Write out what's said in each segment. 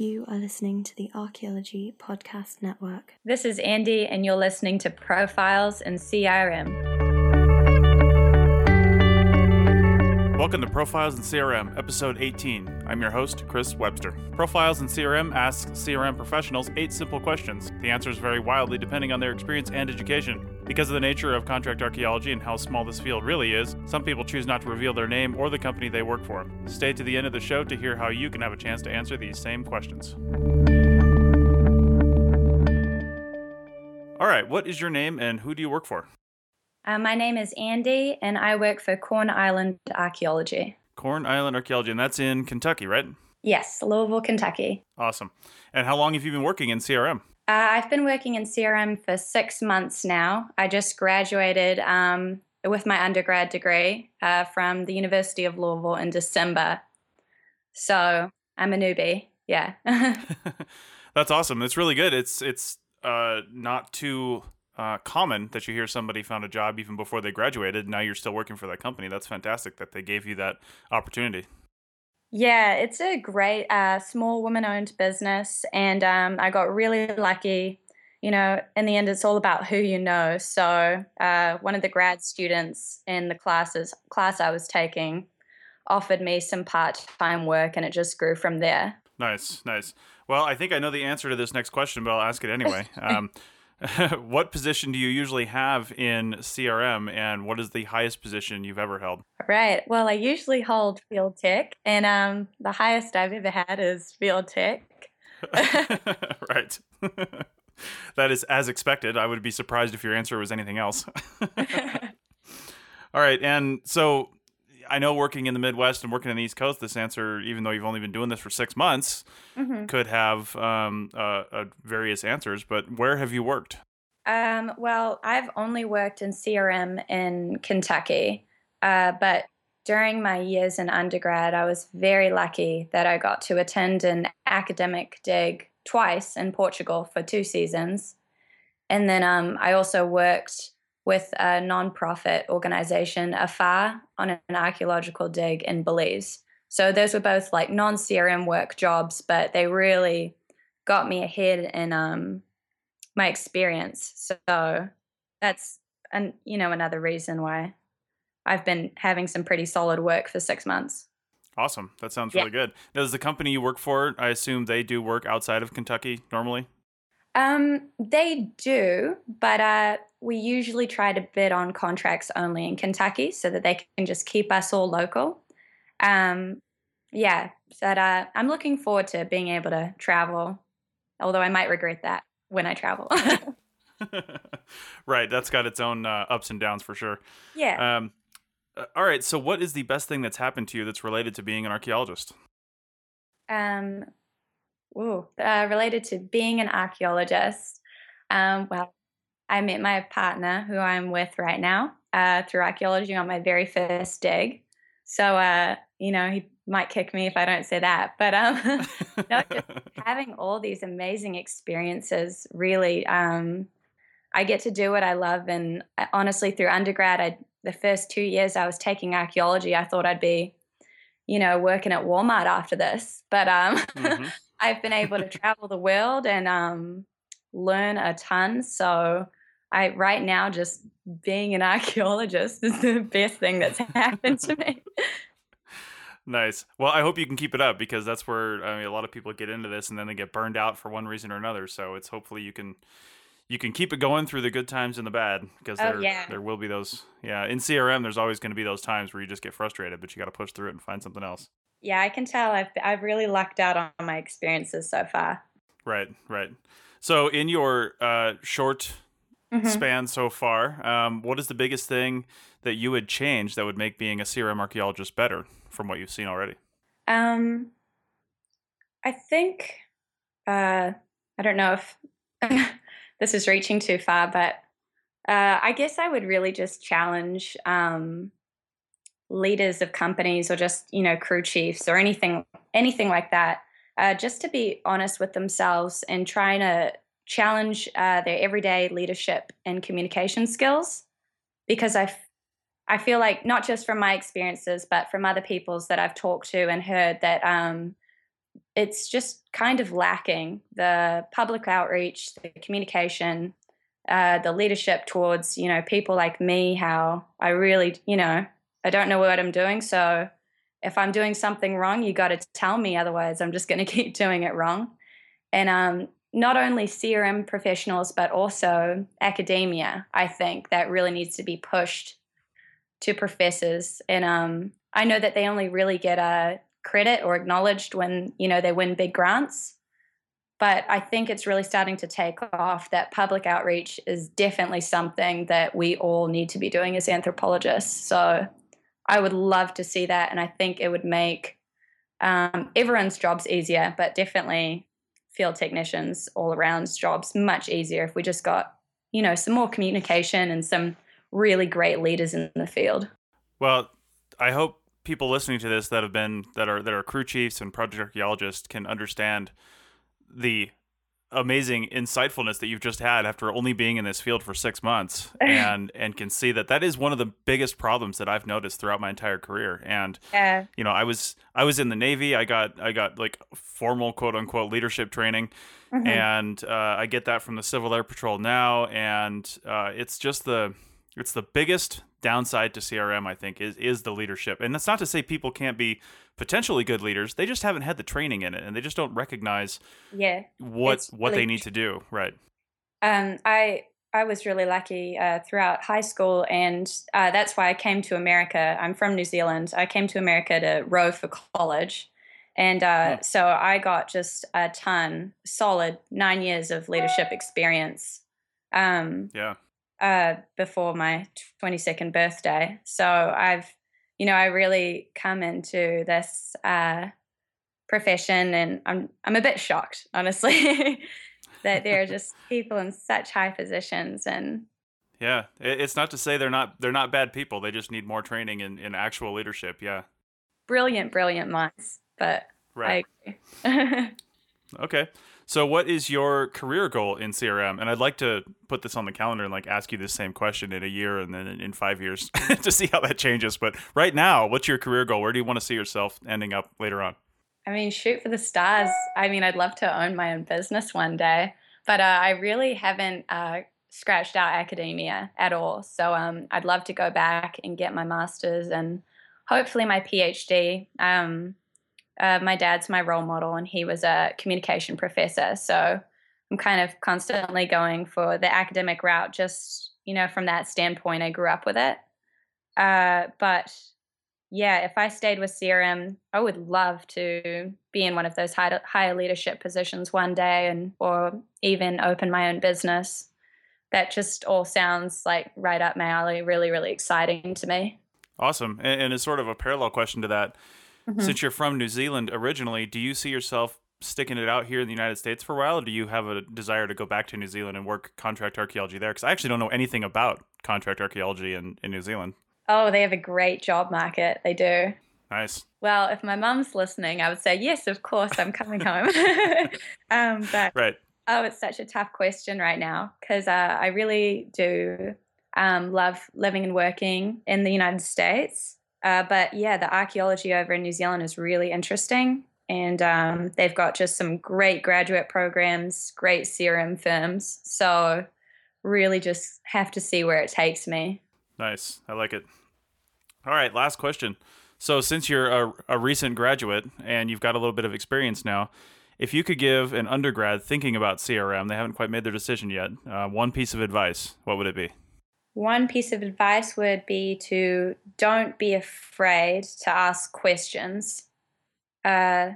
You are listening to the Archaeology Podcast Network. This is Andee, and you're listening to Profiles in CRM. Welcome to Profiles in CRM, episode 18. I'm your host, Chris Webster. Profiles in CRM asks CRM professionals eight simple questions. The answers vary wildly depending on their experience and education. Because of the nature of contract archaeology and how small this field really is, some people choose not to reveal their name or the company they work for. Stay to the end of the show to hear how you can have a chance to answer these same questions. All right, what is your name and who do you work for? Uh, my name is Andee, and I work for Corn Island Archaeology. Corn Island Archaeology, and that's in Kentucky, right? Yes, Louisville, Kentucky. Awesome. And how long have you been working in CRM? Uh, I've been working in CRM for six months now. I just graduated um, with my undergrad degree uh, from the University of Louisville in December. So I'm a newbie. Yeah. That's awesome. It's really good. It's it's uh, not too uh, common that you hear somebody found a job even before they graduated. Now you're still working for that company. That's fantastic that they gave you that opportunity. Yeah, it's a great uh, small woman owned business. And um, I got really lucky. You know, in the end, it's all about who you know. So uh, one of the grad students in the classes class I was taking offered me some part time work, and it just grew from there. Nice, nice. Well, I think I know the answer to this next question, but I'll ask it anyway. Um, what position do you usually have in CRM, and what is the highest position you've ever held? Right. Well, I usually hold field tech, and um, the highest I've ever had is field tech. right. that is as expected. I would be surprised if your answer was anything else. All right, and so I know working in the Midwest and working in the East Coast, this answer, even though you've only been doing this for six months, mm-hmm. could have um, uh, uh, various answers. But where have you worked? Um, well, I've only worked in CRM in Kentucky, uh, but during my years in undergrad, I was very lucky that I got to attend an academic dig twice in Portugal for two seasons. And then um, I also worked with a nonprofit organization, AFAR, on an archaeological dig in Belize. So those were both like non CRM work jobs, but they really got me ahead in um, my experience. So that's and you know another reason why I've been having some pretty solid work for six months. Awesome. That sounds really good. Does the company you work for, I assume they do work outside of Kentucky normally? Um, they do, but uh, we usually try to bid on contracts only in Kentucky so that they can just keep us all local. Um, yeah, but uh, I'm looking forward to being able to travel, although I might regret that when I travel. right, that's got its own uh, ups and downs for sure. Yeah. Um, uh, all right, so what is the best thing that's happened to you that's related to being an archaeologist? Um, ooh, uh, related to being an archaeologist. Um, well, I met my partner, who I'm with right now, uh, through archaeology on my very first dig. So, uh, you know, he might kick me if I don't say that. But um, no, having all these amazing experiences, really, um, I get to do what I love. And uh, honestly, through undergrad, I the first two years I was taking archaeology, I thought I'd be, you know, working at Walmart after this. But um, mm-hmm. I've been able to travel the world and um, learn a ton. So I right now just being an archaeologist is the best thing that's happened to me. Nice. Well, I hope you can keep it up because that's where I mean a lot of people get into this and then they get burned out for one reason or another. So it's hopefully you can you can keep it going through the good times and the bad because oh, there yeah. there will be those yeah in CRM there's always going to be those times where you just get frustrated but you got to push through it and find something else. Yeah, I can tell I've I've really lucked out on my experiences so far. Right, right. So in your uh, short mm-hmm. span so far, um, what is the biggest thing that you would change that would make being a CRM archaeologist better from what you've seen already? Um, I think uh, I don't know if this is reaching too far, but uh, I guess I would really just challenge um, leaders of companies or just you know crew chiefs or anything anything like that, uh, just to be honest with themselves and trying to challenge uh, their everyday leadership and communication skills, because I I feel like not just from my experiences, but from other people's that I've talked to and heard that um, it's just kind of lacking the public outreach, the communication, uh, the leadership towards you know people like me. How I really you know I don't know what I'm doing, so if I'm doing something wrong, you got to tell me. Otherwise, I'm just going to keep doing it wrong. And um, not only CRM professionals, but also academia, I think that really needs to be pushed to professors. And um, I know that they only really get a credit or acknowledged when you know they win big grants. But I think it's really starting to take off. That public outreach is definitely something that we all need to be doing as anthropologists. So I would love to see that, and I think it would make um, everyone's jobs easier, but definitely field technicians all around jobs much easier if we just got you know some more communication and some really great leaders in the field. Well, I hope people listening to this that have been that are that are crew chiefs and project archaeologists can understand the amazing insightfulness that you've just had after only being in this field for six months and and can see that that is one of the biggest problems that I've noticed throughout my entire career and yeah. you know I was I was in the Navy I got I got like formal quote unquote leadership training mm-hmm. and uh, I get that from the Civil Air Patrol now and uh, it's just the it's the biggest downside to CRM, I think, is is the leadership. And that's not to say people can't be potentially good leaders. They just haven't had the training in it, and they just don't recognize yeah what what really they need to do. Right. Um, I I was really lucky uh, throughout high school, and uh, that's why I came to America. I'm from New Zealand. I came to America to row for college. And uh. Hmm. so I got just a ton, solid nine years of leadership experience. Um, yeah uh, before my 22nd birthday. So I've, you know, I really come into this uh, profession and I'm, I'm a bit shocked, honestly, that there are just people in such high positions and yeah, it's not to say they're not they're not bad people. They just need more training in, in actual leadership. Yeah. Brilliant, brilliant minds. But right. okay. So, what is your career goal in CRM? And I'd like to put this on the calendar and like ask you the same question in a year and then in five years to see how that changes. But right now, what's your career goal? Where do you want to see yourself ending up later on? I mean, shoot for the stars. I mean, I'd love to own my own business one day, but uh, I really haven't uh, scratched out academia at all. So um, I'd love to go back and get my master's and hopefully my PhD. Um, uh, my dad's my role model and he was a communication professor. So I'm kind of constantly going for the academic route, just, you know, from that standpoint, I grew up with it. Uh, but yeah, if I stayed with CRM, I would love to be in one of those high, higher leadership positions one day and or even open my own business. That just all sounds like right up my alley, really, really exciting to me. Awesome. And, and it's sort of a parallel question to that Mm-hmm. Since you're from New Zealand originally, do you see yourself sticking it out here in the United States for a while, or do you have a desire to go back to New Zealand and work contract archaeology there? Because I actually don't know anything about contract archaeology in, in New Zealand. Oh, they have a great job market. They do. Nice. Well, if my mum's listening, I would say yes, of course, I'm coming home. um, but right. Oh, it's such a tough question right now because uh, I really do um, love living and working in the United States. Uh, but yeah, the archaeology over in New Zealand is really interesting. And um, they've got just some great graduate programs, great CRM firms. So, really just have to see where it takes me. Nice. I like it. All right, last question. So, since you're a, a recent graduate and you've got a little bit of experience now, if you could give an undergrad thinking about CRM, they haven't quite made their decision yet, uh, one piece of advice, what would it be? One piece of advice would be to don't be afraid to ask questions. Uh,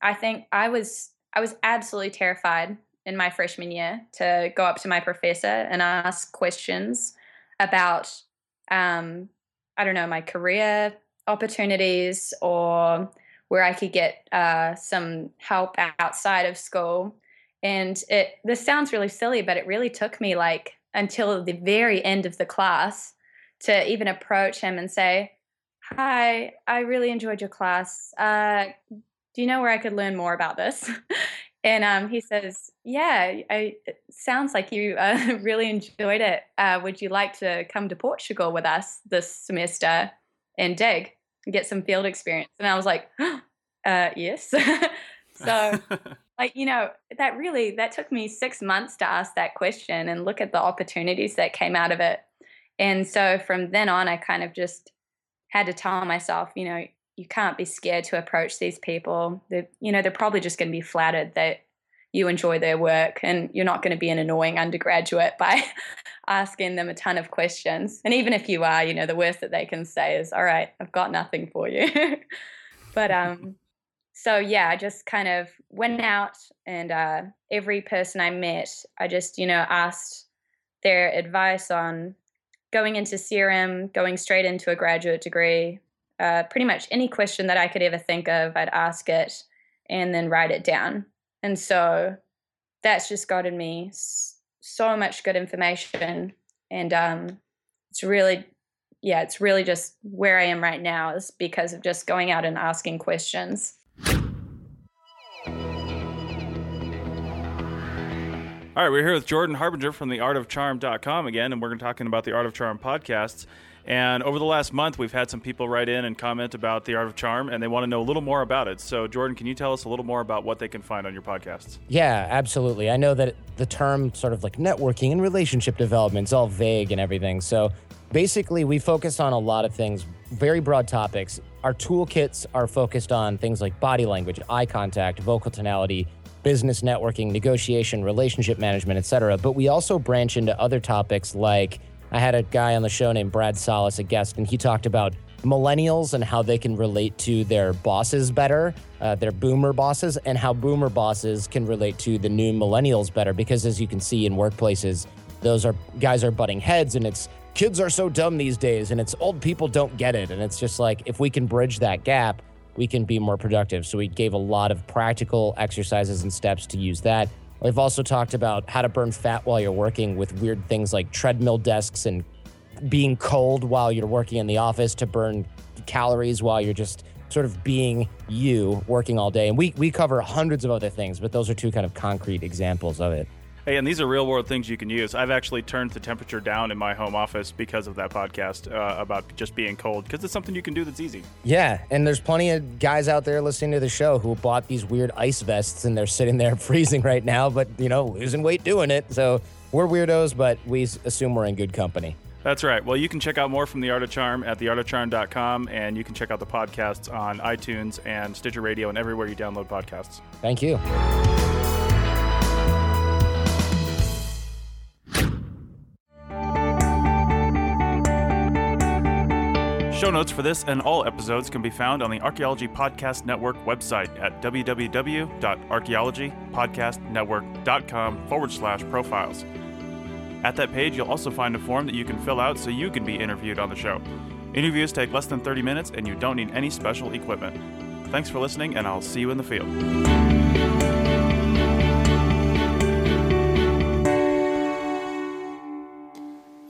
I think I was I was absolutely terrified in my freshman year to go up to my professor and ask questions about um, I don't know my career opportunities or where I could get uh, some help outside of school. And it this sounds really silly, but it really took me like until the very end of the class to even approach him and say, Hi, I really enjoyed your class. Uh, do you know where I could learn more about this? and um, he says, Yeah, I, it sounds like you uh, really enjoyed it. Uh, would you like to come to Portugal with us this semester and dig and get some field experience? And I was like, uh, Yes. So, like, you know, that really that took me 6 months to ask that question and look at the opportunities that came out of it. And so from then on I kind of just had to tell myself, you know, you can't be scared to approach these people. They you know, they're probably just going to be flattered that you enjoy their work and you're not going to be an annoying undergraduate by asking them a ton of questions. And even if you are, you know, the worst that they can say is, "All right, I've got nothing for you." but um so yeah, I just kind of went out and uh every person I met, I just, you know, asked their advice on going into CRM, going straight into a graduate degree, uh, pretty much any question that I could ever think of, I'd ask it and then write it down. And so that's just gotten me so much good information. And um, it's really, yeah, it's really just where I am right now is because of just going out and asking questions. All right, we're here with Jordan Harbinger from the artofcharm.com again, and we're talking about the Art of Charm podcasts. And over the last month, we've had some people write in and comment about the Art of Charm, and they want to know a little more about it. So, Jordan, can you tell us a little more about what they can find on your podcasts? Yeah, absolutely. I know that the term sort of like networking and relationship development is all vague and everything. So, basically, we focus on a lot of things, very broad topics. Our toolkits are focused on things like body language, eye contact, vocal tonality, business networking, negotiation, relationship management, etc. But we also branch into other topics like I had a guy on the show named Brad Solis, a guest, and he talked about millennials and how they can relate to their bosses better, uh, their boomer bosses, and how boomer bosses can relate to the new millennials better. Because as you can see in workplaces, those are guys are butting heads, and it's kids are so dumb these days, and it's old people don't get it. And it's just like if we can bridge that gap, we can be more productive. So we gave a lot of practical exercises and steps to use that. We've also talked about how to burn fat while you're working with weird things like treadmill desks and being cold while you're working in the office to burn calories while you're just sort of being you working all day. And we, we cover hundreds of other things, but those are two kind of concrete examples of it. Hey, and these are real world things you can use. I've actually turned the temperature down in my home office because of that podcast uh, about just being cold, because it's something you can do that's easy. Yeah, and there's plenty of guys out there listening to the show who bought these weird ice vests and they're sitting there freezing right now, but, you know, losing weight doing it. So we're weirdos, but we assume we're in good company. That's right. Well, you can check out more from The Art of Charm at theartofcharm.com, and you can check out the podcasts on iTunes and Stitcher Radio and everywhere you download podcasts. Thank you. Show notes for this and all episodes can be found on the Archaeology Podcast Network website at www.archaeologypodcastnetwork.com forward slash profiles. At that page, you'll also find a form that you can fill out so you can be interviewed on the show. Interviews take less than 30 minutes and you don't need any special equipment. Thanks for listening, and I'll see you in the field.